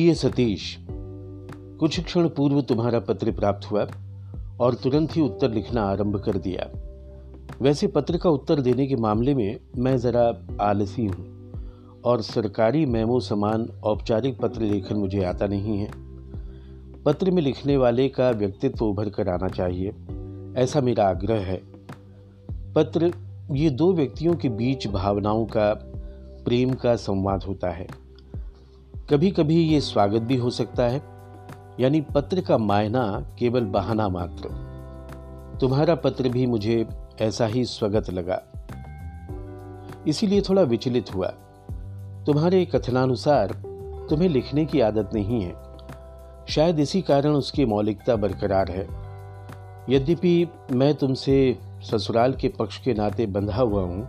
प्रिय सतीश, कुछ क्षण पूर्व तुम्हारा पत्र प्राप्त हुआ और तुरंत ही उत्तर लिखना आरंभ कर दिया। वैसे पत्र का उत्तर देने के मामले में मैं ज़रा आलसी हूँ और सरकारी मेमो समान औपचारिक पत्र लेखन मुझे आता नहीं है। पत्र में लिखने वाले का व्यक्तित्व उभर कर आना चाहिए, ऐसा मेरा आग्रह है। पत्र, ये दो व्यक्तियों के बीच भावनाओं का, प्रेम का संवाद होता है। कभी कभी ये स्वागत भी हो सकता है, यानी पत्र का मायना केवल बहाना मात्र। तुम्हारा पत्र भी मुझे ऐसा ही स्वागत लगा। इसीलिए थोड़ा विचलित हुआ। तुम्हारे कथनानुसार तुम्हें लिखने की आदत नहीं है। शायद इसी कारण उसकी मौलिकता बरकरार है। यद्यपि मैं तुमसे ससुराल के पक्ष के नाते बंधा हुआ हूँ,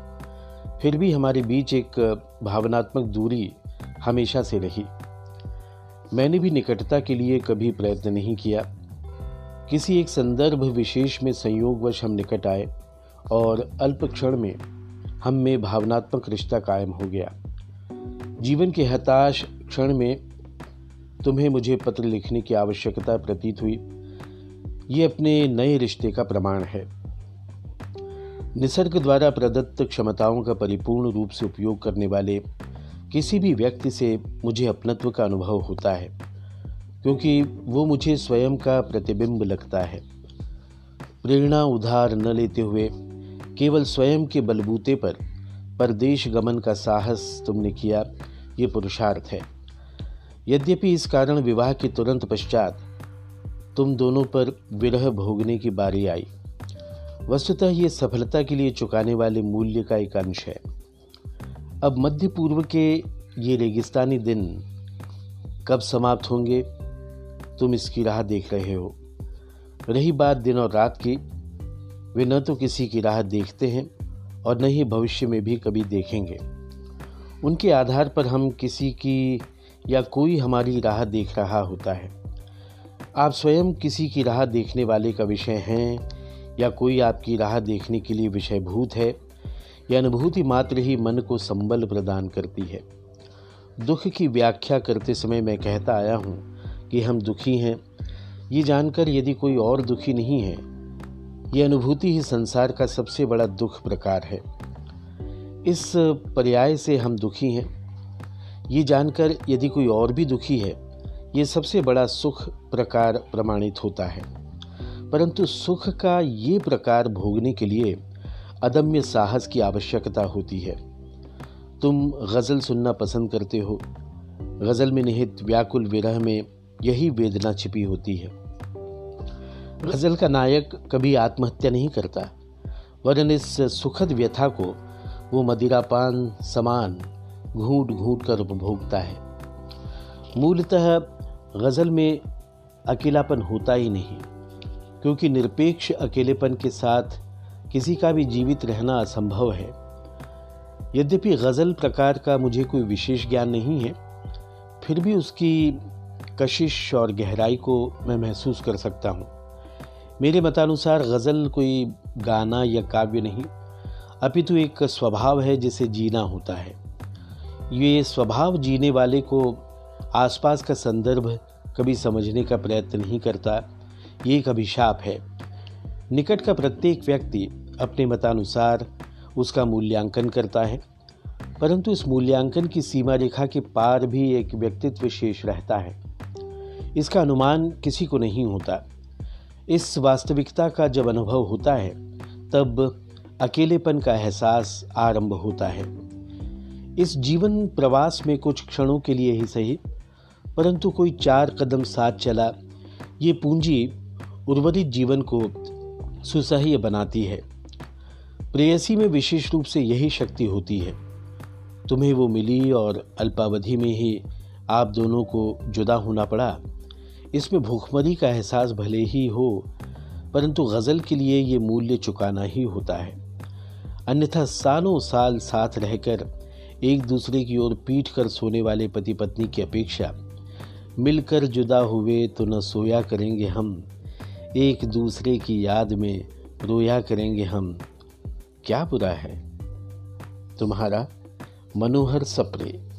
फिर भी हमारे बीच एक भावनात्मक दूरी हमेशा से रही। मैंने भी निकटता के लिए कभी प्रयत्न नहीं किया। किसी एक संदर्भ विशेष में संयोगवश हम निकट आए और अल्प क्षण में हम में भावनात्मक रिश्ता कायम हो गया। जीवन के हताश क्षण में तुम्हें मुझे पत्र लिखने की आवश्यकता प्रतीत हुई। ये अपने नए रिश्ते का प्रमाण है। निसर्ग द्वारा प्रदत्त क्षमताओं का परिपूर्ण रूप से उपयोग करने वाले किसी भी व्यक्ति से मुझे अपनत्व का अनुभव होता है, क्योंकि वो मुझे स्वयं का प्रतिबिंब लगता है। प्रेरणा उधार न लेते हुए, केवल स्वयं के बलबूते पर परदेश गमन का साहस तुमने किया, ये पुरुषार्थ है। यद्यपि इस कारण विवाह के तुरंत पश्चात तुम दोनों पर विरह भोगने की बारी आई। वस्तुतः ये सफलता के लिए चुकाने वाले मूल्य का एक अंश है। अब मध्य पूर्व के ये रेगिस्तानी दिन कब समाप्त होंगे, तुम इसकी राह देख रहे हो। रही बात दिन और रात की, वे न तो किसी की राह देखते हैं और न ही भविष्य में भी कभी देखेंगे। उनके आधार पर हम किसी की या कोई हमारी राह देख रहा होता है। आप स्वयं किसी की राह देखने वाले का विषय हैं या कोई आपकी राह देखने के लिए विषयभूत है? यह अनुभूति मात्र ही मन को संबल प्रदान करती है। दुख की व्याख्या करते समय मैं कहता आया हूँ कि हम दुखी हैं। ये जानकर यदि कोई और दुखी नहीं है यह अनुभूति ही संसार का सबसे बड़ा दुख प्रकार है। इस पर्याय से हम दुखी हैं। ये जानकर यदि कोई और भी दुखी है, ये सबसे बड़ा सुख प्रकार प्रमाणित होता है। परंतु सुख का ये प्रकार भोगने के लिए अदम्य साहस की आवश्यकता होती है। तुम गज़ल सुनना पसंद करते हो। गज़ल में निहित व्याकुल विरह में यही वेदना छिपी होती है। गज़ल का नायक कभी आत्महत्या नहीं करता, वरन इस सुखद व्यथा को वो मदिरापान समान घूट घूट कर उपभोगता है। मूलतः गज़ल में अकेलापन होता ही नहीं, क्योंकि निरपेक्ष अकेलेपन के साथ किसी का भी जीवित रहना असंभव है। यद्यपि गज़ल प्रकार का मुझे कोई विशेष ज्ञान नहीं है, फिर भी उसकी कशिश और गहराई को मैं महसूस कर सकता हूँ। मेरे मतानुसार गज़ल कोई गाना या काव्य नहीं, अपितु एक स्वभाव है जिसे जीना होता है। ये स्वभाव जीने वाले को आसपास का संदर्भ कभी समझने का प्रयत्न नहीं करता, ये एक अभिशाप है। निकट का प्रत्येक व्यक्ति अपने मतानुसार उसका मूल्यांकन करता है। परंतु इस मूल्यांकन की सीमा रेखा के पार भी एक व्यक्तित्व शेष रहता है। इसका अनुमान किसी को नहीं होता। इस वास्तविकता का जब अनुभव होता है, तब अकेलेपन का एहसास आरंभ होता है। इस जीवन प्रवास में कुछ क्षणों के लिए ही सही, परंतु कोई चार कदम साथ चला, ये पूंजी उर्वरित जीवन को सुसह्य बनाती है। प्रेयसी में विशेष रूप से यही शक्ति होती है। तुम्हें वो मिली और अल्पावधि में ही आप दोनों को जुदा होना पड़ा। इसमें भूखमरी का एहसास भले ही हो, परंतु गज़ल के लिए ये मूल्य चुकाना ही होता है। अन्यथा सालों साल साथ रहकर एक दूसरे की ओर पीट कर सोने वाले पति पत्नी की अपेक्षा, मिलकर जुदा हुए तो न सोया करेंगे हम, एक दूसरे की याद में रोया करेंगे हम। क्या बुरा है? तुम्हारा मनोहर सप्रे